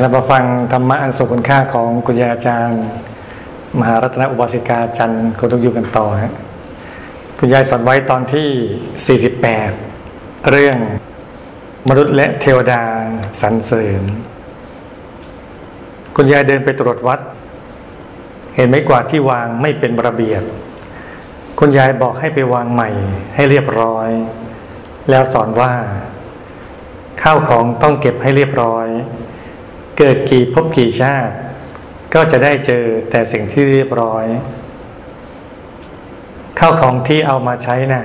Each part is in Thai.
เรามาฟังธรรมะอันทรงคุณค่าของคุณยายอาจารย์ มหารัตนอุบาสิกาจันทร์โคตุกอยู่กันต่อฮะคุณยายสอนไว้ตอนที่ 48 เรื่องมนุษย์และเทวดาสรรเสริญ คุณยายเดินไปตรวจวัด เห็นไม้กวาดที่วางไม่เป็นระเบียบ คุณยายบอกให้ไปวางใหม่ให้เรียบร้อย แล้วสอนว่า ข้าวของต้องเก็บให้เรียบร้อย เกิดกี่ภพกี่ชาติ ก็จะได้เจอแต่สิ่งที่เรียบร้อยข้าวของที่เอามาใช้นะ่ะ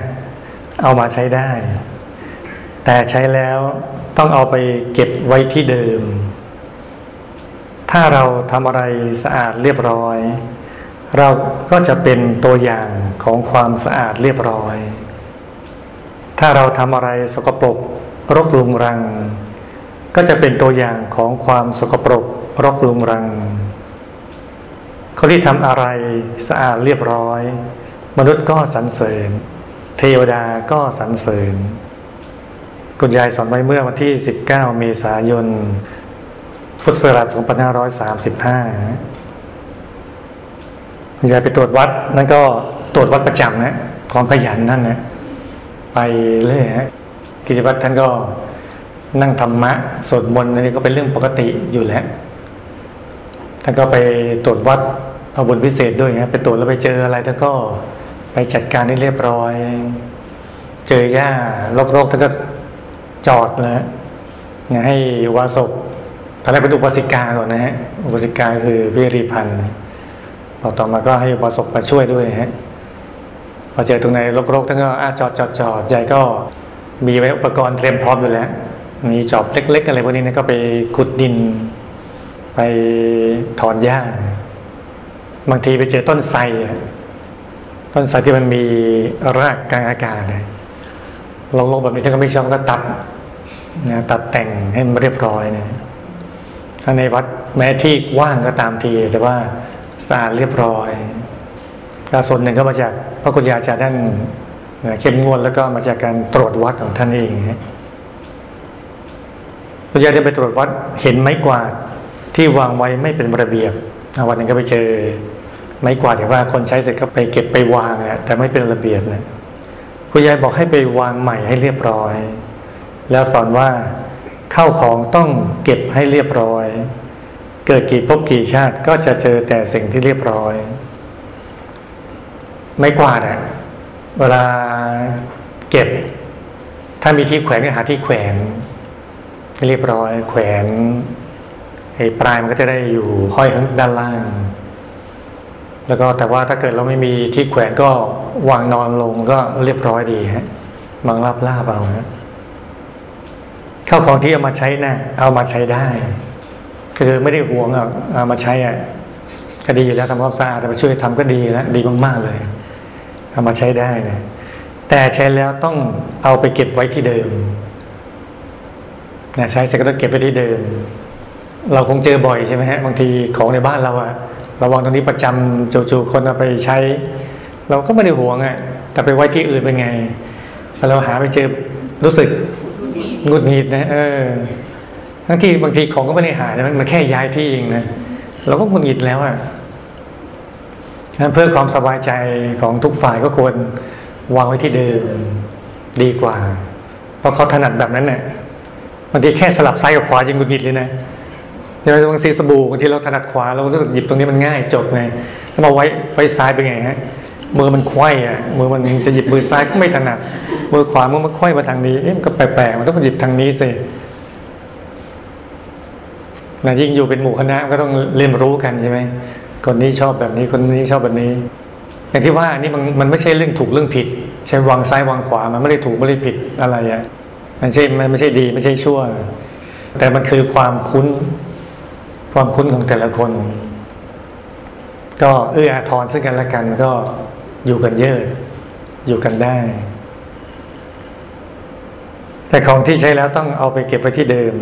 เอามาใช้ได้ แต่ใช้แล้วต้องเอาไปเก็บไว้ที่เดิม ถ้าเราทำอะไรสะอาดเรียบร้อย เราก็จะเป็นตัวอย่างของความสะอาดเรียบร้อย ถ้าเราทำอะไรสกปรกรกรุงรัง ก็จะเป็นตัวอย่างของความสกปรกรกรุงรังคนที่ทำอะไรสะอาดเรียบร้อย มนุษย์ก็สรรเสริญ เทวดาก็สรรเสริญคุณยายสอนไว้เมื่อวันที่ 19 เมษายน พุทธศักราช2535คุณยายไปตรวจวัดนั่นก็ตรวจวัดประจำนะความขยันนั่นนะไปเรื่อยฮะกิจวัตรท่านก็ นั่งธรรมะสวดมนต์อันนี้ก็เป็นเรื่องปกติอยู่แล้วท่านก็ไปตรวจวัดเอาบุญพิเศษด้วยนะไปตรวจแล้วไปเจออะไรท่านก็ไปจัดการให้เรียบร้อย เจอหญ้าโรคๆท่านก็จอดแล้วนะให้วาศพตอนแรกเป็นอุปสิกาก่อนนะฮะอุปสิกาคือวิริพันธ์พอต่อมาก็ให้วาศพมาช่วยด้วยฮะพอเจอตรงไหนโรคๆท่านก็อาจอดจอดจอดใหญ่ก็มีไว้อุปกรณ์เตรียมพร้อมอยู่แล้ว มีจอบเล็ก ๆ อะไรพวกนี้นะก็ไปขุดดิน ไปถอนหญ้า บางทีไปเจอต้นไทรต้นไทรที่มันมีรากกลางอากาศเลยลงๆแบบนี้ท่านก็ไม่ชอบก็ตัดนะตัดแต่งให้มันเรียบร้อยนะถ้าในวัดแม้ที่ว่างก็ตามที แต่ว่าสะอาดเรียบร้อยแลส่วนหนึ่งก็มาจากพระกุญยาจารย์ท่านเข้มงวดแล้วก็มาจากการตรวจวัดของท่านเองคุ ณยายได้ไปตรวจวัดเห็นไม้กวาดที่วางไว้ไม่เป็นระเบียบวันหนึ่งก็ไปเจอไม้กวาดอย่างว่าคนใช้เสร็จก็ไปเก็บไปวางนะแต่ไม่เป็นระเบียบนะคุณยายบอกให้ไปวางใหม่ให้เรียบร้อย แล้วสอนว่าเข้าของต้องเก็บให้เรียบร้อย เกิดกี่ภพกี่ชาติก็จะเจอแต่สิ่งที่เรียบร้อย ไม่กวาดอะเวลาเก็บ ถ้ามีที่แขวนก็หาที่แขวน เรียบร้อย แขวนไอ้ปลายมันก็จะได้อยู่ห้อยข้างด้านล่าง แล้วก็แต่ว่าถ้าเกิดเราไม่มีที่แขวนก็วางนอนลงก็เรียบร้อยดีฮะบางราบลาบเอาฮะข้าวของที่เอามาใช้นะ่ะเอามาใช้ได้ คือไม่ได้หวงเอามาใช้อะก็ดีอยู่แล้วทำความสะอาดแต่มาช่วยทำก็ดีแล้วดีมากๆเลยเอามาใช้ได้นะแต่ใช้แล้วต้องเอาไปเก็บไว้ที่เดิม นะใช้เสร็จก็ต้องเก็บไว้ที่เดิม เราคงเจอบ่อยใช่ไหมฮะบางทีของในบ้านเราอะระวังตรงนี้ประจำจู่ๆคนเอาไปใช้ เราก็ไม่ได้ห่วงอะแต่ไปไว้ที่อื่นเป็นไงเราหาไปเจอรู้สึกงุดหงิดนะเออทั้งที่บางทีของก็ไม่ได้หายมันมันแค่ย้ายที่เองนะเราก็งุดหงิดแล้วอะเพื่อความสบายใจของทุกฝ่ายก็ควรวางไว้ที่เดิมดีกว่า เพราะเขาถนัดแบบนั้นเนี่ย บางทีแค่สลับซ้ายกับขวายังหงุดหงิดเลยนะใช่ไหมบางทีสบู่บางทีเราถนัดขวาเรารู้สึกหยิบตรงนี้มันง่ายจบไงถ้ามาไว้ไว้ซ้ายเป็นไงฮะมือมันควยอะมือมันจะหยิบมือซ้ายก็ไม่ถนัดมือขวามือมันควยมาทางนี้เอ๊ะมันก็แปลกๆมันต้องหยิบทางนี้สินะยิ่งอยู่เป็นหมู่คณะก็ต้องเรียนรู้กันใช่ไหมคนนี้ชอบแบบนี้คนนี้ชอบแบบนี้ อย่างที่ว่านี่มันมันไม่ใช่เรื่องถูกเรื่องผิด ใช่วางซ้ายวางขวามันไม่ได้ถูกไม่ได้ผิดอะไรอะ มันใช่มันไม่ใช่ดี ไม่ใช่ชั่ว แต่มันคือความคุ้น ความคุ้นของแต่ละคน ก็เอื้ออาทรซึ่งกันและกันก็อยู่กันเยอะ อยู่กันได้ แต่ของที่ใช้แล้วต้องเอาไปเก็บไว้ที่เดิม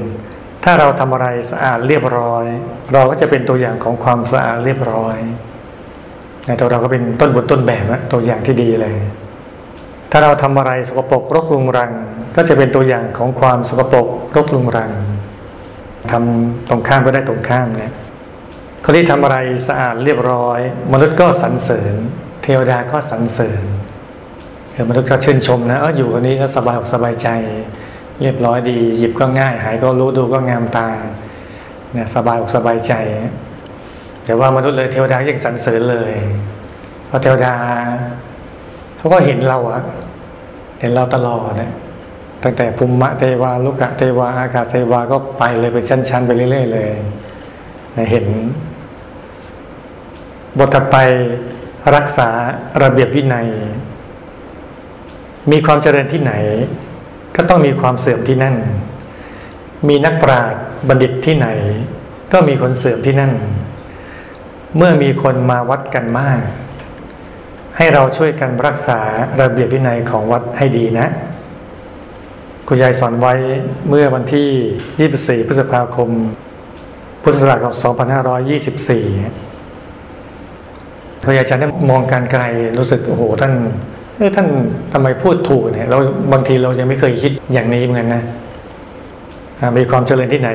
ถ้าเราทำอะไรสะอาดเรียบร้อย เราก็จะเป็นตัวอย่างของความสะอาดเรียบร้อยในตัวเราก็เป็นต้นบทต้นแบบตัวอย่างที่ดีเลย ถ้าเราทำอะไรสกปรกรกรุงรัง ก็จะเป็นตัวอย่างของความสกปรกรกรุงรังทำตรงข้ามก็ได้ตรงข้ามเนี่ยคนที่ทำอะไรสะอาดเรียบร้อย มนุษย์ก็สรรเสริญ เทวดาก็สรรเสริญเออมนุษย์ก็ชื่นชมนะเอออยู่คนนี้แล้วสบายอกสบายใจ เรียบร้อยดี หยิบก็ง่าย หายก็รู้ดูก็งามตาเนี่ยสบายอกสบายใจแต่ว่ามนุษย์เลยเทวดายังสรรเสริญเลยเพราะเทวดา เขาก็เห็นเราอะเห็นเราตลอดนะตั้งแต่ภูมิเทวาลุกะเทวาอากาศเทวาก็ไปเลยเป็นชั้น ๆ ไปเรื่อยๆเลยนะเห็น บทถัดไปรักษาระเบียบวินัย มีความเจริญที่ไหน ก็ต้องมีความเสื่อมที่นั่น มีนักปราชญ์บัณฑิตที่ไหน ก็มีคนเสื่อมที่นั่น เมื่อมีคนมาวัดกันมาก ให้เราช่วยกันรักษาระเบียบวินัยของวัดให้ดีนะ คุณยายสอนไว้เมื่อวันที่ 24 พฤษภาคม พุทธศักราช2524คุณยายอาจารย์ได้มองการไกลรู้สึกโอ้โหท่านเอ้ท่านทำไมพูดถูกเนี่ยเราบางทีเรายังไม่เคยคิดอย่างนี้เหมือนกันนะมีความเจริญที่ไหน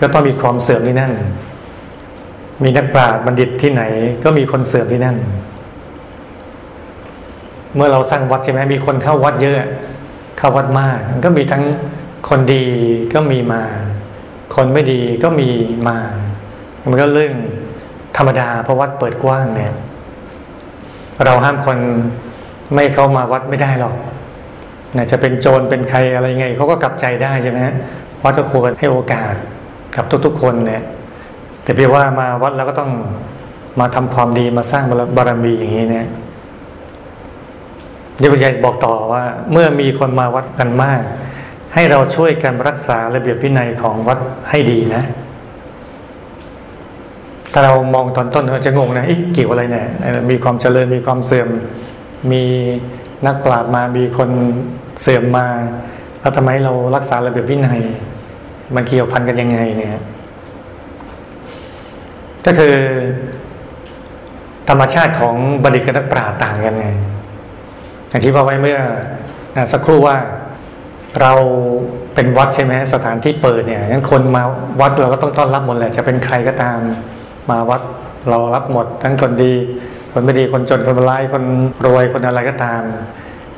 ก็ต้องมีความเสื่อมที่นั่น มีนักปราชญ์บัณฑิตที่ไหน ก็มีคนเสื่อมที่นั่น เมื่อเราสร้างวัดใช่ไหมมีคนเข้าวัดเยอะ เข้าวัดมาก ก็มีทั้งคนดีก็มีมา คนไม่ดีก็มีมา มันก็เรื่องธรรมดาเพราะวัดเปิดกว้างเนี่ย เราห้ามคนไม่เข้ามาวัดไม่ได้หรอกนะจะเป็นโจรเป็นใครอะไรไงเขาก็กลับใจได้ใช่ไหมวัดก็ควรให้โอกาสกับทุกๆคนเนี่ย แต่เพียงว่ามาวัดแล้วก็ต้องมาทำความดีมาสร้างบารมีอย่างนี้เนี่ย เดี๋ยวคุณยายบอกต่อว่า เมื่อมีคนมาวัดกันมาก ให้เราช่วยกันรักษาระเบียบวินัยของวัดให้ดีนะ ถ้าเรามองตอนต้นเราจะงงนะเกี่ยวอะไรเนี่ยมีความเจริญมีความเสื่อม มีนักปราชญ์มามีคนเสื่อมมาแล้วทำไมเรารักษาระเบียบวินัยมันเกี่ยวพันกันยังไงเนี่ยก็คือ ธรรมชาติของบัณฑิตกับนักปราชญ์ต่างกันไง อย่างที่ว่าไว้เมื่อสักครู่ว่าเราเป็นวัดใช่ไหมสถานที่เปิดเนี่ยงั้นคนมาวัดเราก็ต้องต้อนรับหมดแหละจะเป็นใครก็ตามมาวัดเรารับหมด ทั้งคนดี คนไม่ดีคนจนคนร้ายคนรวยคนอะไรก็ตาม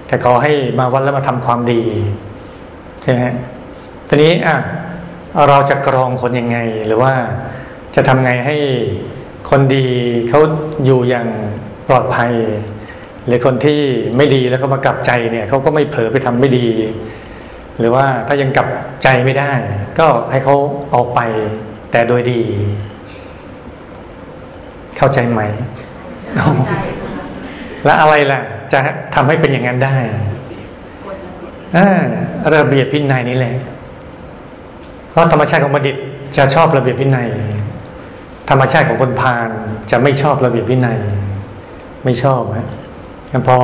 แต่ขอให้มาวัดแล้วมาทำความดีใช่ไหมทีนี้อะเราจะกรองคนยังไง หรือว่าจะทำไงให้คนดีเขาอยู่อย่างปลอดภัย หรือคนที่ไม่ดีแล้วเขามากลับใจเนี่ยเขาก็ไม่เผลอไปทำไม่ดี หรือว่าถ้ายังกลับใจไม่ได้ ก็ให้เขาออกไปแต่โดยดี เข้าใจไหมแล้วอะไรล่ะ จะทำให้เป็นอย่างนั้นได้ระเบียบวินัยนี้แหละเพราะธรรมชาติของบัณฑิตจะชอบระเบียบวินัย ธรรมชาติของคนพาลจะไม่ชอบระเบียบวินัย ไม่ชอบฮะ พอ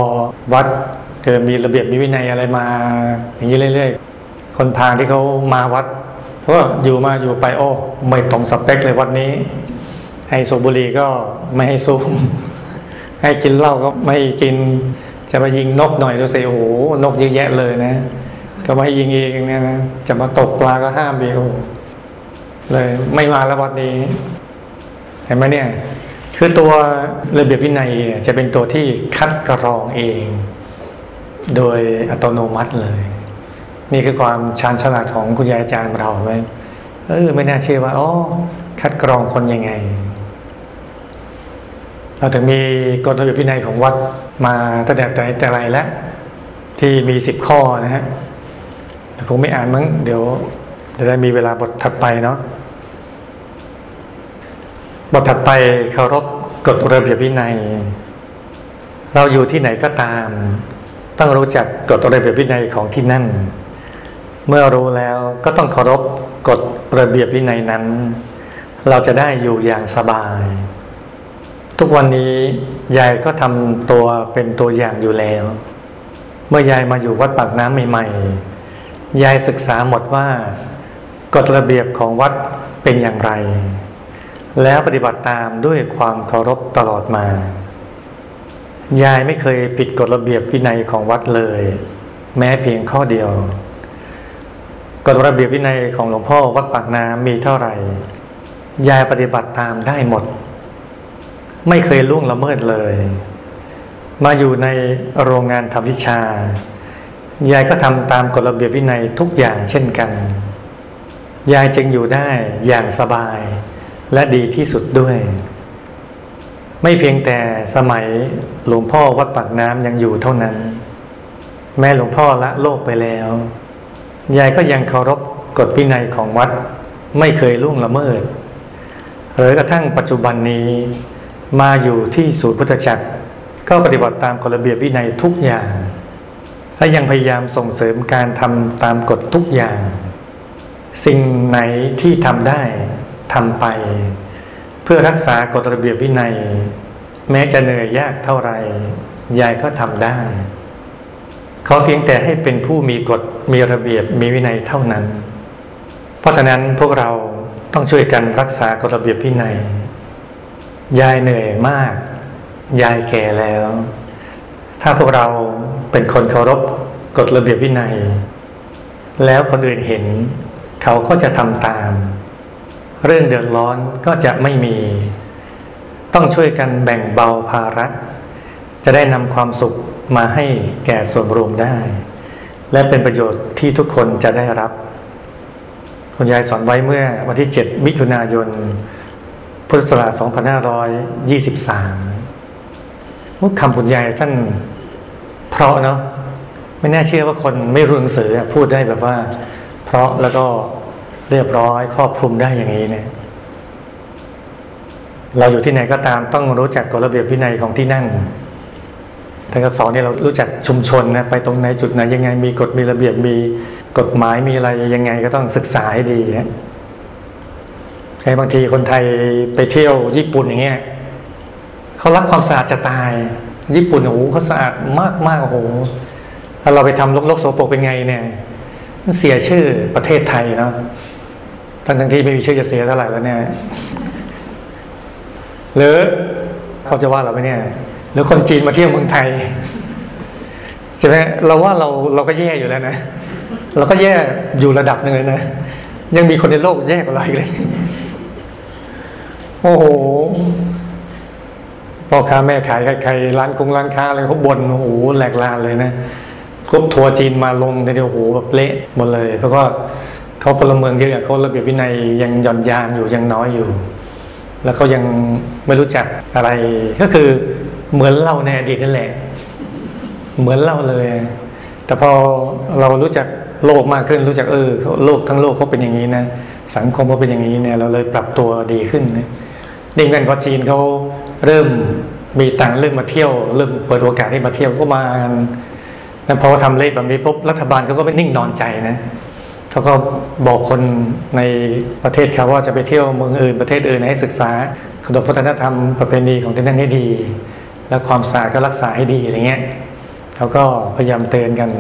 วัดเกิดมีระเบียบมีวินัยอะไรมา อย่างนี้เรื่อยๆ คนพาที่เขามาวัดเพราะอยู่มาอยู่ไปโอ้ไม่ตรงสเปคเลยวัดนี้ ให้สูบบุหรี่ก็ไม่ให้สูบให้กินเหล้าก็ไม่กิน จะมายิงนกหน่อยดูสิโอ้โหนกเยอะแยะเลยนะ ก็ไม่ยิงเองเนี่ยนะจะมาตกปลาก็ห้ามเดียวเลย ไม่มาแล้ววัดนี้ เห็นไหมเนี่ย คือตัวระเบียบวินัยจะเป็นตัวที่คัดกรองเอง โดยอัตโนมัติเลย นี่คือความชาญฉลาดของคุณยายอาจารย์เราไหมเออไม่น่าเชื่อว่าอ๋อคัดกรองคนยังไง เราถึงมีกฎระเบียบวินัยของวัดมาตั้งแต่แต่แต่ไรแล้วที่มีสิบข้อนะฮะแต่คงไม่อ่านมั้งเดี๋ยวจะได้มีเวลาบทถัดไปเนาะ บทถัดไปเคารพกฎระเบียบวินัย เราอยู่ที่ไหนก็ตาม ต้องรู้จักกฎระเบียบวินัยของที่นั่น เมื่อรู้แล้วก็ต้องเคารพกฎระเบียบวินัยนั้น เราจะได้อยู่อย่างสบาย ทุกวันนี้ยายก็ทำตัวเป็นตัวอย่างอยู่แล้ว เมื่อยายมาอยู่วัดปากน้ำใหม่ๆยายศึกษาหมดว่ากฎระเบียบของวัดเป็นอย่างไร แล้วปฏิบัติตามด้วยความเคารพตลอดมา ยายไม่เคยผิดกฎระเบียบวินัยของวัดเลย แม้เพียงข้อเดียวกฎระเบียบวินัยของหลวงพ่อวัดปากน้ำมีเท่าไหร่ ยายปฏิบัติตามได้หมด ไม่เคยล่วงละเมิดเลย มาอยู่ในโรงงานทำวิชา ยายก็ทำตามกฎระเบียบวินัยทุกอย่างเช่นกัน ยายจึงอยู่ได้อย่างสบาย และดีที่สุดด้วย ไม่เพียงแต่สมัยหลวงพ่อวัดปากน้ำยังอยู่เท่านั้น แม่หลวงพ่อละโลกไปแล้วยายก็ยังเคารพกฎวินัยของวัดไม่เคยล่วงละเมิดหรือกระทั่งปัจจุบันนี้มาอยู่ที่ศูนย์พุทธจักร ก็ปฏิบัติตามกฎระเบียบวินัยทุกอย่างและยังพยายามส่งเสริมการทำตามกฎทุกอย่าง สิ่งไหนที่ทำได้ ทำไป เพื่อรักษากฎระเบียบวินัย แม้จะเหนื่อยยากเท่าไรยายก็ทำได้เขาเพียงแต่ให้เป็นผู้มีกฎมีระเบียบมีวินัยเท่านั้น เพราะฉะนั้นพวกเราต้องช่วยกันรักษากฎระเบียบวินัย ยายเหนื่อยมาก ยายแก่แล้ว ถ้าพวกเราเป็นคนเคารพกฎระเบียบวินัย แล้วคนอื่นเห็น เขาก็จะทำตาม เรื่องเดือดร้อนก็จะไม่มี ต้องช่วยกันแบ่งเบาภาระ จะได้นำความสุขมาให้แก่ส่วนรวมได้ และเป็นประโยชน์ที่ทุกคนจะได้รับ คุณยายสอนไว้เมื่อวันที่ 7 มิถุนายน พุทธศักราช2523มุกคำคุณยายท่านเพราะเนาะไม่น่าเชื่อว่าคนไม่รู้หนังสือพูดได้แบบว่า เพราะแล้วก็ เรียบร้อยครอบคลุมได้อย่างนี้เนี่ย เราอยู่ที่ไหนก็ตามต้องรู้จักกฎระเบียบวินัยของที่นั่นท่านก็สอนเนี่ยเรารู้จักชุมชนนะไปตรงไหนจุดไหนยังไง มีกฎมีระเบียบมีกฎหมายมีอะไรยังไงก็ต้องศึกษาให้ดีนะใครบางทีคนไทยไปเที่ยวญี่ปุ่นอย่างเงี้ยเขารักความสะอาดจะตาย ญี่ปุ่นโอ้โหเขาสะอาดมากมากโอ้โหถ้าเราไปทำลกๆโสโปรกเป็นไงเนี่ยมันเสียชื่อประเทศไทยเนาะ ทั้งทั้งที่ไม่มีชื่อจะเสียเท่าไหร่แล้วเนี่ยหรือเขาจะว่าเราไหมเนี่ย หรือคนจีนมาเที่ยวเมืองไทยใช่ไหมเราว่าเราเราก็แย่อยู่แล้วนะเราก็แย่อยู่ระดับหนึ่งเลยนะยังมีคนในโลกแย่กว่าเราอีกเลยโอ้โหพ่อค้าแม่ขายใครๆร้านกงร้านค้าอะไรเขาบ่นโอ้โหแหลกลานเลยนะกรุ๊ปทัวร์จีนมาลงในเดียวโอ้โหแบบเละหมดเลยเพราะว่า เขาพลเมืองเยอะเขาระเบียบวินัยยังหย่อนยานอยู่ยังน้อยอยู่ แล้วเขายังไม่รู้จักอะไร ก็คือเหมือนเล่าในอดีตนั่นแหละ เหมือนเล่าเลย แต่พอเรารู้จักโลกมากขึ้นรู้จักเออโลกทั้งโลกเขาเป็นอย่างนี้นะสังคมเขาเป็นอย่างนี้เนี่ย เราเลยปรับตัวดีขึ้นนะดิ่งกันพอจีนเขาเริ่มมีตังเริ่มมาเที่ยว เริ่มเปิดโอกาสให้มาเที่ยวก็มาแล้วพอทำเลขแบบนี้ปุ๊บรัฐบาลเขาก็ไม่นิ่งนอนใจนะ เขาก็บอกคนในประเทศเขาว่าจะไปเที่ยวเมืองอื่นประเทศอื่นให้ศึกษาขนบวัฒนธรรมประเพณีของที่นั่นให้ดี และความสะอาดก็รักษาให้ดีอะไรเงี้ยเขาก็พยายามเตือนกัน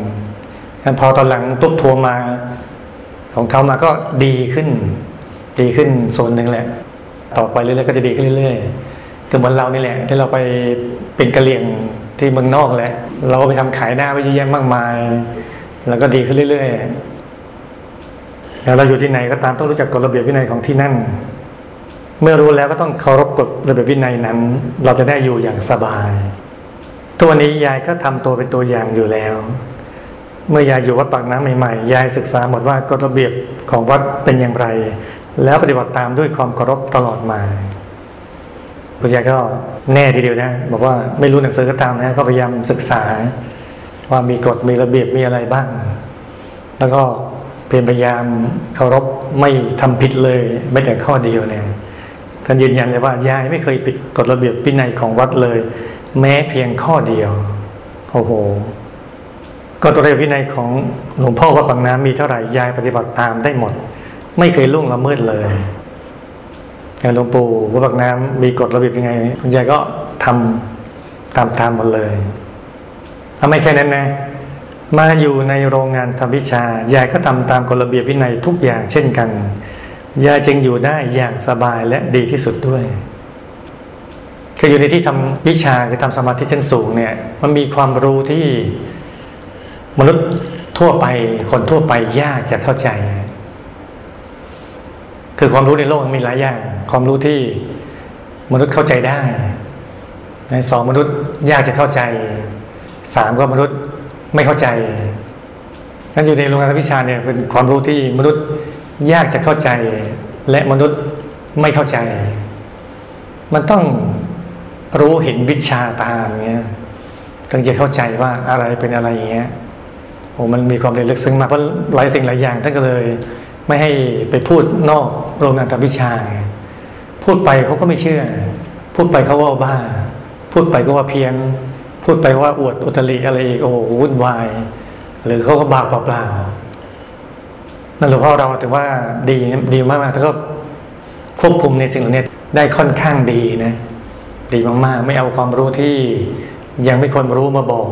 พอตอนหลังตุ๊บทัวร์มา ของเขามาก็ดีขึ้น ดีขึ้นโซนหนึ่งแหละ ต่อไปเรื่อยๆก็จะดีขึ้นเรื่อยๆคือเหมือนเรานี่แหละ ที่เราไปเป็นกะเหลี่ยงที่เมืองนอกแหละ เราก็ไปทำขายหน้าไปเยอะแยะมากมาย แล้วก็ดีขึ้นเรื่อยๆ แล้วเราอยู่ที่ไหนก็ตามต้องรู้จักกฎระเบียบวินัยของที่นั่น เมื่อรู้แล้วก็ต้องเคารพกฎระเบียบวินัยนั้น เราจะได้อยู่อย่างสบาย ตัวนี้ยายก็ทำตัวเป็นตัวอย่างอยู่แล้ว เมื่อยายอยู่วัดปากน้ำใหม่ๆ ยายศึกษาหมดว่ากฎระเบียบของวัดเป็นอย่างไร แล้วปฏิบัติตามด้วยความเคารพตลอดมาคุณยายก็แน่ทีเดียวนะ บอกว่าไม่รู้หนังสือก็ตามนะก็พยายามศึกษาว่ามีกฎมีระเบียบมีอะไรบ้าง แล้วก็ เพียรพยายามเคารพไม่ทำผิดเลยไม่แต่ข้อเดียวเนี่ยท่านยืนยันเลยว่ายายไม่เคยปิดกฎระเบียบวินัยของวัดเลย แม้เพียงข้อเดียวโอ้โหกฎระเบียบวินัยของหลวงพ่อวัดบางน้ำมีเท่าไหร่ยายปฏิบัติตามได้หมด ไม่เคยล่วงละเมิดเลยอย่างหลวงปู่วัดบางน้ำมีกฎระเบียบยังไงคุณยายก็ทำตามตามหมดเลยทำไม่แค่นั้นนะ มาอยู่ในโรงงานทำวิชายายก็ทำตามกฎระเบียบวินัยทุกอย่างเช่นกันยายจึงอยู่ได้อย่างสบายและดีที่สุดด้วยคืออยู่ในที่ทำวิชาคือทำสมาธิชั้นสูงเนี่ย มันมีความรู้ที่มนุษย์ทั่วไปคนทั่วไปยากจะเข้าใจ คือความรู้ในโลกมีหลายอย่าง ความรู้ที่มนุษย์เข้าใจได้ในสองมนุษย์ยากจะเข้าใจสามก็มนุษย์ ไม่เข้าใจนั่นอยู่ในโรงงานวิชาเนี่ยเป็นความรู้ที่มนุษย์ยากจะเข้าใจ และมนุษย์ไม่เข้าใจ มันต้องรู้เห็นวิชาตามเงี้ยถึงจะเข้าใจว่าอะไรเป็นอะไรอย่างเงี้ยโอ้มันมีความลึกซึ้งมากเพราะหลายสิ่งหลายอย่างท่านก็เลย ไม่ให้ไปพูดนอกโรงงานวิชา พูดไปเขาก็ไม่เชื่อ พูดไปเขาว่าบ้า พูดไปก็ว่าเพี้ยน พูดไปว่าอวดอุตริอะไรอีกโอ้วุ่นวาย หรือเขาก็บาปเปล่าๆนั่นหลวงพ่อเราถือว่าดีดีมากๆแล้วก็ควบคุมในสิ่งเหล่านี้ได้ค่อนข้างดีนะ ดีมากๆ ไม่เอาความรู้ที่ยังไม่คนรู้มาบอก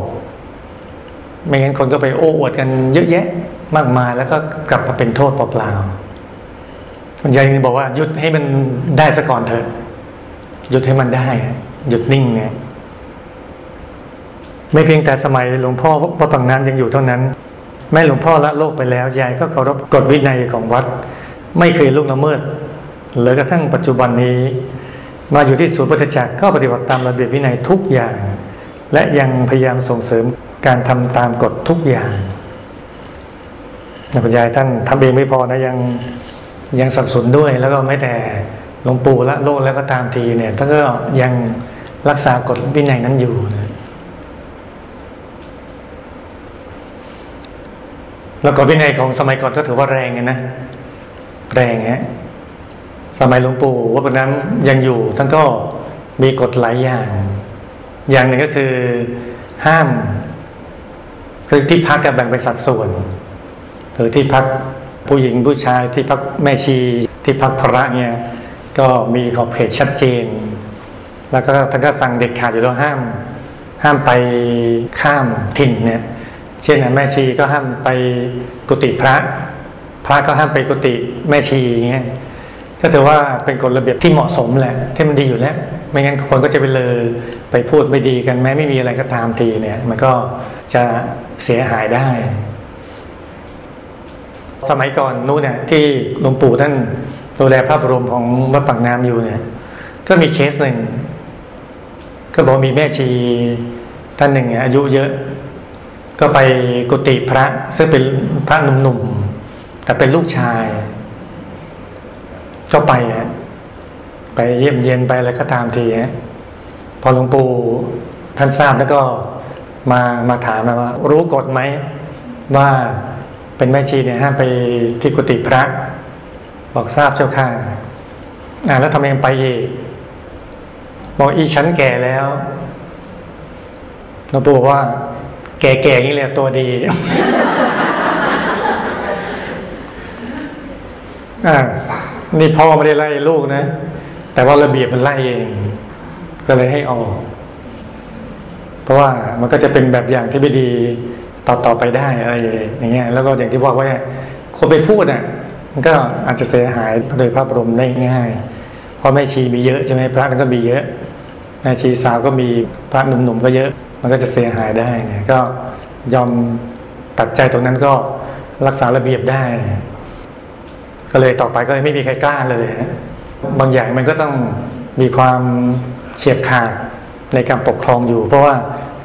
ไม่งั้นคนก็ไปโอ้อวดกันเยอะแยะมากมายแล้วก็กลับมาเป็นโทษเปล่าๆคุณยายบอกว่าหยุดให้มันได้ซะก่อนเถอะหยุดให้มันได้หยุดนิ่งเนี่ย ไม่เพียงแต่สมัยหลวงพ่อวัดปังน้ำยังอยู่เท่านั้น แม่หลวงพ่อละโลกไปแล้วยายก็เคารพกฎวินัยของวัด ไม่เคยลุกละเมิดหรือกระทั่งปัจจุบันนี้ มาอยู่ที่ศูนย์พุทธจักรก็ปฏิบัติตามระเบียบวินัยทุกอย่าง และยังพยายามส่งเสริมการทำตามกฎทุกอย่างคุณยายท่านทำเองไม่พอนะยังยังสับสนด้วยแล้วก็ไม่แต่หลวงปู่ละโลกแล้วก็ตามทีเนี่ยท่านก็ยังรักษากฎวินัยนั้นอยู่นะ แล้วก็วินัยของสมัยก่อนก็ถือว่าแรงไงนะแรงฮะสมัยหลวงปู่วัดปน้ำยังอยู่ท่านก็มีกฎหลายอย่าง อย่างหนึ่งก็คือห้าม คือที่พักก็แบ่งเป็นสัดส่วนหรือที่พักผู้หญิงผู้ชายที่พักแม่ชีที่พักพระเนี่ยก็มีขอบเขตชัดเจน แล้วก็ท่านก็สั่งเด็ดขาดอยู่แล้วห้าม ห้ามไปข้ามถิ่นเนี่ย เช่นแม่ชีก็ห้ามไปกุฏิพระ พระก็ห้ามไปกุฏิแม่ชีอย่างเงี้ยก็ถือว่าเป็นกฎระเบียบที่เหมาะสมแหละที่มันดีอยู่แล้วไม่งั้นคนก็จะไปเลยไปพูดไม่ดีกันแม้ไม่มีอะไรก็ตามทีเนี่ย มันก็จะเสียหายได้ สมัยก่อนนู้นเนี่ยที่หลวงปู่ท่านดูแลพระบรมของวัดปากน้ำอยู่เนี่ย ก็มีเคสหนึ่งก็บอกมีแม่ชีท่านหนึ่งอายุเยอะ ก็ไปกุฏิพระซึ่งเป็นพระหนุ่มๆแต่เป็นลูกชาย ก็ไปฮะไปเยี่ยมเย็นไปอะไรก็ตามทีฮะพอหลวงปู่ท่านทราบแล้วก็มามาถามมาว่า รู้กฎไหมว่าเป็นแม่ชีเนี่ยห้ามไปที่กุฏิพระ บอกทราบเจ้าค่ะอ่าแล้วทำไมไปอีกบอกอีฉันแก่แล้วหลวงปู่บอกว่า แก่ๆนี่แหละตัวดีอ่านี่พ่อไม่ได้ไล่ลูกนะ แต่ว่าระเบียบมันไล่เอง ก็เลยให้ออก เพราะว่ามันก็จะเป็นแบบอย่างที่ไม่ดีต่อต่อไปได้อะไรอย่างเงี้ย แล้วก็อย่างที่บอกว่าคนไปพูดอะมันก็อาจจะเสียหายโดยภาพรวมได้ง่าย เพราะแม่ชีมีเยอะใช่ไหมพระนั้นก็มีเยอะแม่ชีสาวก็มีพระหนุ่มๆก็เยอะ มันก็จะเสียหายได้เนี่ยก็ยอมตัดใจตรงนั้นก็รักษาระเบียบได้ ก็เลยต่อไปก็ไม่มีใครกล้าเลยบางอย่างมันก็ต้องมีความเฉียบขาดในการปกครองอยู่ เพราะว่า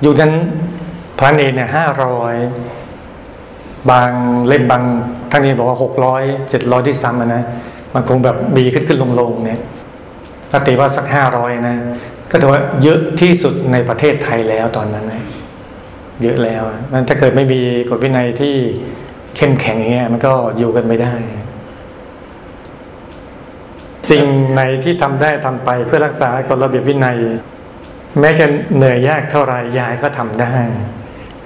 อยู่นั้นพระเนรเนี่ยห้าร้อยบางเล่มบางท่านนี้บอกว่าหกร้อยเจ็ดร้อยที่ซ้ำนะมันคงแบบมีขึ้นขึ้นลงลงเนี่ยถ้าตีว่าสักห้าร้อยนะ ก็ถือว่าเยอะที่สุดในประเทศไทยแล้วตอนนั้นนะเยอะแล้วนั้นถ้าเกิดไม่มีกฎวินัยที่เข้มแข็งอย่างเงี้ยมันก็อยู่กันไม่ได้ สิ่งไหนที่ทำได้ทำไปเพื่อรักษากฎระเบียบวินัย แม้จะเหนื่อยยากเท่าไรยายก็ทำได้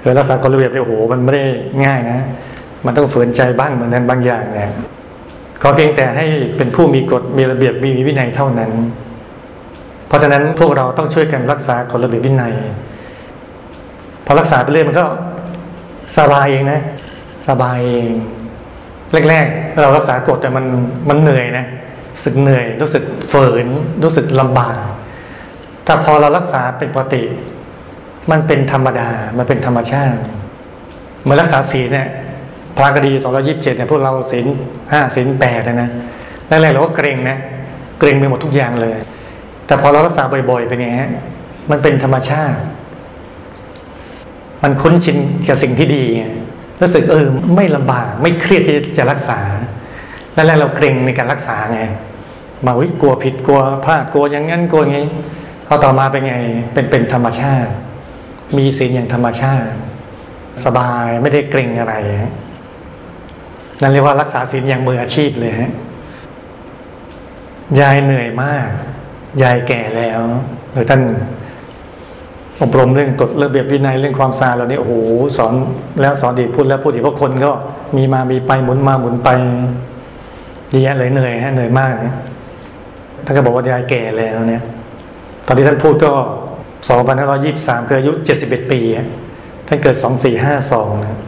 คือรักษากฎระเบียบโอ้โหมันไม่ได้ง่ายนะ มันต้องฝืนใจบ้างเหมือนกันบางอย่างเนี่ยขอเพียงแต่ให้เป็นผู้มีกฎมีระเบียบมีวินัยเท่านั้น ราะฉะนั้นพวกเราต้องช่วยกันรักษากฎระเบียบวินัยพอรักษาไปเรื่อยมันก็สบายเองนะ สบายเองแรกๆเรารักษากฎแต่มันมันเหนื่อยนะสึกเหนื่อย รู้สึกฝืน รู้สึกลำบากแต่พอเรารักษาเป็นปกติ มันเป็นธรรมดา มันเป็นธรรมชาติเมื่อรักษาศีลเนี่ยพระกดีสองร้อยิบเจ็ดเนี่ยพวกเราศีลห้าศีลแปดนะแรกๆเราก็เกรงนะเกรงไปหมดทุกอย่างเลย แต่พอเรารักษาบ่อยๆ เป็นไงฮะมันเป็นธรรมชาติ มันคุ้นชินกับสิ่งที่ดีรู้สึกเออไม่ลำบาก ไม่เครียดที่จะรักษาแรกๆเราเกรงในการรักษาไงมาวิกลัวผิดกลัวพลาดกลัวอย่างนั้นกลัวอย่างนี้พอต่อมาเป็นไงเป็นเป็นธรรมชาติ มีศีลอย่างธรรมชาติ สบายไม่ได้เกรงอะไรนั่นเรียกว่ารักษาศีลอย่างมืออาชีพเลยฮะยายเหนื่อยมาก ยายแก่แล้วหรือท่านอบรมเรื่องกฎระเบียบวินัยเรื่องความสะอาดเรานี่โอ้โหสอนแล้วสอนดีพูดแล้วพูดอีกเพราะคนก็มีมามีไปหมุนมาหมุนไปเยอะแยะเลยเหนื่อยฮะเหนื่อยมากท่านก็บอกว่ายายแก่แล้วเนี่ย ตอนที่ท่านพูดก็สองพันห้าร้อยี่สามคืออายุเจ็ดสิบเอ็ดปีท่านเกิดสองสี่ห้าสองนะ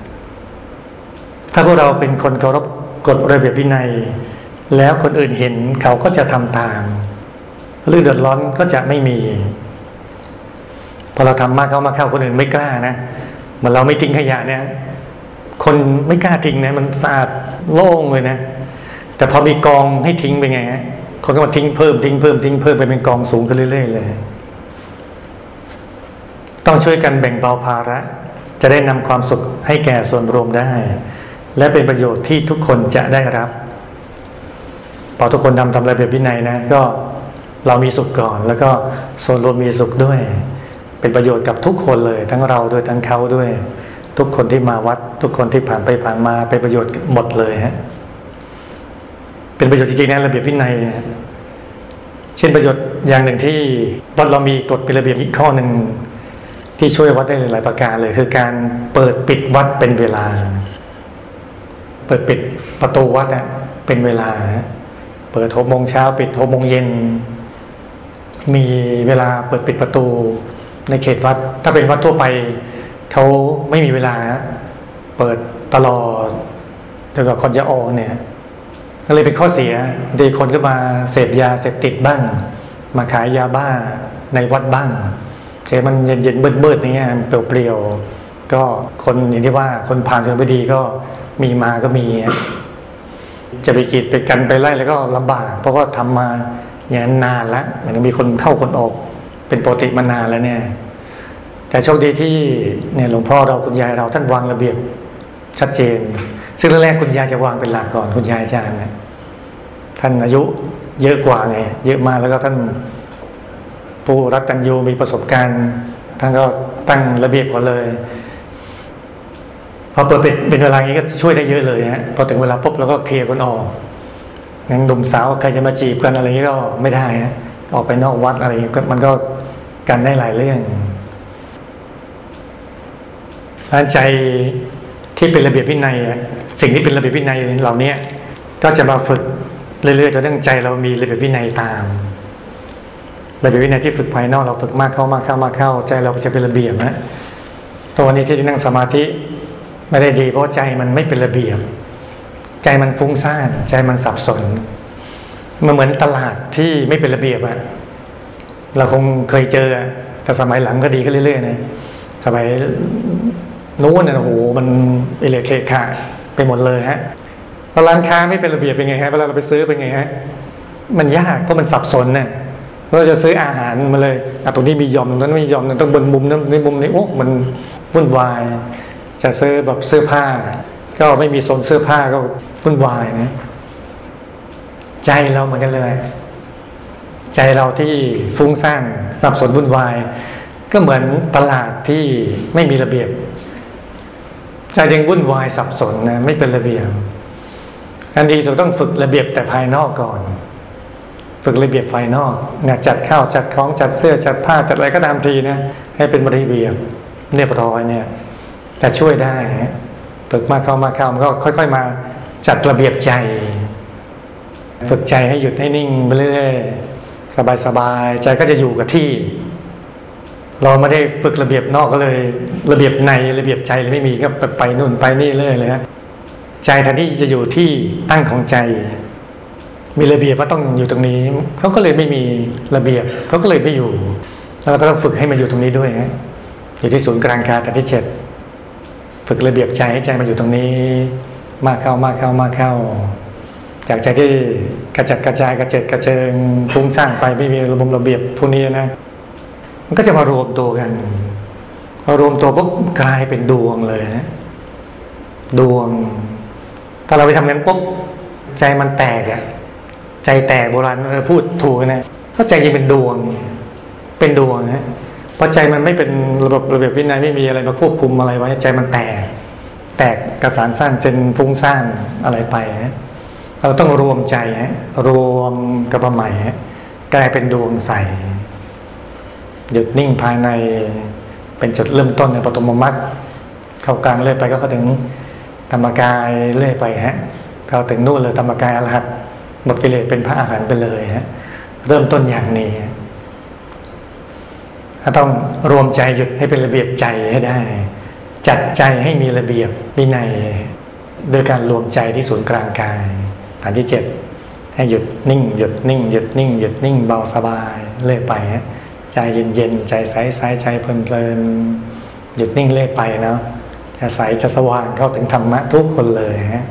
ถ้าพวกเราเป็นคนเคารพกฎระเบียบวินัย แล้วคนอื่นเห็นเขาก็จะทำตาม เรื่อเดือดร้อนก็จะไม่มี พอเราทำมากเข้ามาเข้าคนอื่นไม่กล้านะเหมือนเราไม่ทิ้งขยะเนี่ย คนไม่กล้าทิ้งนะ มันสะอาดโล่งเลยนะแต่พอมีกองให้ทิ้งไปไงคนก็มาทิ้งเพิ่มทิ้งเพิ่มทิ้งเพิ่มไปเป็นกองสูงขึ้นเรื่อยๆเลย ต้องช่วยกันแบ่งเบาภาระ จะได้นำความสุขให้แก่ส่วนรวมได้ และเป็นประโยชน์ที่ทุกคนจะได้รับ พอทุกคนทำทำระเบียบวินัยนะ ก็ เรามีสุขก่อน แล้วก็ส่วนรวมมีสุขด้วย เป็นประโยชน์กับทุกคนเลย ทั้งเราด้วยทั้งเขาด้วย ทุกคนที่มาวัด ทุกคนที่ผ่านไปผ่านมาเป็นประโยชน์หมดเลยฮะเป็นประโยชน์จริงๆนะระเบียบวินัยนะเช่นประโยชน์อย่างหนึ่งที่วัดเรามีกฎเป็นระเบียบอีกข้อหนึ่งที่ช่วยวัดได้หลายประการเลย คือการเปิดปิดวัดเป็นเวลา เปิดปิดประตูวัดอะเป็นเวลา เปิดหกโมงเช้าปิดหกโมงเย็น มีเวลาเปิดปิดประตูในเขตวัด ถ้าเป็นวัดทั่วไปเขาไม่มีเวลาเปิดตลอดจนกว่าคนจะออกเนี่ยก็เลยเป็นข้อเสียดีคนก็มาเสพยาเสพติดบ้าง มาขายยาบ้าในวัดบ้างเช่มันเย็นเย็นมืดๆอย่างเงี้ยเปลี่ยวๆก็คนอย่างที่ว่าคนผ่านเรื่องไม่ดีก็มีมาก็มี จะไปกีดไปกันไปไล่แล้วก็ลำบาก เพราะว่าทำมา อย่างนั้นนานแล้วมันมีคนเข้าคนออก เป็นปกติมานานแล้วเนี่ย แต่โชคดีที่เนี่ยหลวงพ่อเราคุณยายเราท่านวางระเบียบชัดเจน ซึ่งแรกคุณยายจะวางเป็นหลักก่อนคุณยายอาจารย์นะท่านอายุเยอะกว่าไงเยอะมากแล้วก็ท่านผู้รักกันยูมีประสบการณ์ท่านก็ตั้งระเบียบก่อนเลยพอเปิดเป็นเวลาอย่างนี้ก็ช่วยได้เยอะเลยฮะพอถึงเวลาปุ๊บเราก็เคลียร์คนออก งั้นหนุ่มสาวใครจะมาจีบกันอะไรนี้ก็ไม่ได้ฮะออกไปนอกวัดอะไรก็มันก็กันได้หลายเรื่องท่านใจที่เป็นระเบียบวินัยสิ่งที่เป็นระเบียบวินัยเหล่านี้ก็จะมาฝึกเรื่อยๆจนตั้งใจเรามีระเบียบวินัยตามระเบียบวินัยที่ฝึกภายนอกเราฝึกมากเข้ามากเข้ามากเข้าใจเราจะเป็นระเบียบนะตัวนี้ที่นั่งสมาธิไม่ได้ดีเพราะใจมันไม่เป็นระเบียบ ใจมันฟุ้งซ่านใจมันสับสน มันเหมือนตลาดที่ไม่เป็นระเบียบอะเราคงเคยเจอแต่สมัยหลังก็ดีขึ้นเรื่อยๆนะสมัยนู้นเนี่ยโอ้โหมันเอเลียเคคะไปหมดเลยฮะร้านค้าไม่เป็นระเบียบเป็นไงฮะเวลาเราไปซื้อเป็นไงฮะมันยากเพราะมันสับสนเนี่ยเราจะซื้ออาหารมาเลยอะตรงนี้มียอมตรงนั้นไม่ยอมต้องบนมุมนั้นในมุมนี้โอ้มันวุ่นวาย จะซื้อแบบเสื้อผ้า ก็ไม่มีโซนเสื้อผ้าก็วุ่นวายนะใจเราเหมือนกันเลย ใจเราที่ฟุ้งซ่านสับสนวุ่นวาย ก็เหมือนตลาดที่ไม่มีระเบียบใจจึงวุ่นวายสับสนนะไม่เป็นระเบียบอันดีสุดต้องฝึกระเบียบแต่ภายนอกก่อน ฝึกระเบียบภายนอกเนี่ยจัดข้าวจัดของจัดเสื้อจัดผ้าจัดอะไรก็ตามทีนะให้เป็นระเบียบเรียบร้อยเนี่ย แต่ช่วยได้ ฝึกมากเข้ามาเข้ามันก็ค่อย ๆ มาจัดระเบียบใจ ฝึกใจให้หยุดให้นิ่งไปเรื่อยๆสบายๆใจก็จะอยู่กับที่ เราไม่ได้ฝึกระเบียบนอกก็เลย ระเบียบในระเบียบใจเลยไม่มีก็ไปนู่นไปนี่เรื่อยเลยฮะใจแทนที่จะอยู่ที่ตั้งของใจ มีระเบียบว่าต้องอยู่ตรงนี้เขาก็เลยไม่มีระเบียบเขาก็เลยไม่อยู่แล้วก็ต้องฝึกให้มันอยู่ตรงนี้ด้วยฮะอยู่ที่ศูนย์กลางกายแต่ที่เจ็ด ฝึกระเบียบใจให้ใจมาอยู่ตรงนี้ มากเข้ามากเข้ามากเข้า จากใจที่กระจัดกระจายกระเจิดกระเจิงฟุ้งซ่านไปไม่มีระบบระเบียบพวกนี้นะ มันก็จะมารวมตัวกันพอรวมตัวปุ๊บกลายเป็นดวงเลยนะดวง ถ้าเราไปทำงั้นปุ๊บใจมันแตกอะใจแตกโบราณพูดถูกนะเพราะใจจริงเป็นดวง เป็นดวงนะ พราะใจมันไม่เป็นระบบระเบียบวินัยไม่มีอะไรมาควบคุมอะไรไว้ใจมันแตกแตกกระสานสั้นเส้นฟุ้งซ่านอะไรไปนะเราต้องรวมใจฮะรวมกับประใหม่ฮะกลายเป็นดวงใสหยุดนิ่งภายในเป็นจุดเริ่มต้นในปฐมมรรคเข้ากลางเรื่อยไปก็เข้าถึงธรรมกายเรื่อยไปฮะเข้าถึงนู่นเลยธรรมกายอรหัตหมดกิเลสเป็นพระอาหารไปเลยฮะเริ่มต้นอย่างนี้ถ้าต้องรวมใจหยุดให้เป็นระเบียบใจให้ได้ จัดใจให้มีระเบียบวินัยโดยการรวมใจที่ศูนย์กลางกายฐานที่เจ็ดให้หยุดนิ่งหยุดนิ่งหยุดนิ่งหยุดนิ่งเบาสบายเรื่อยไปฮะใจเย็นๆใจใสๆใจเพลินๆหยุดนิ่งเรื่อยไปเนาะจะใสจะสว่างเข้าถึงธรรมะทุกคนเลยฮะ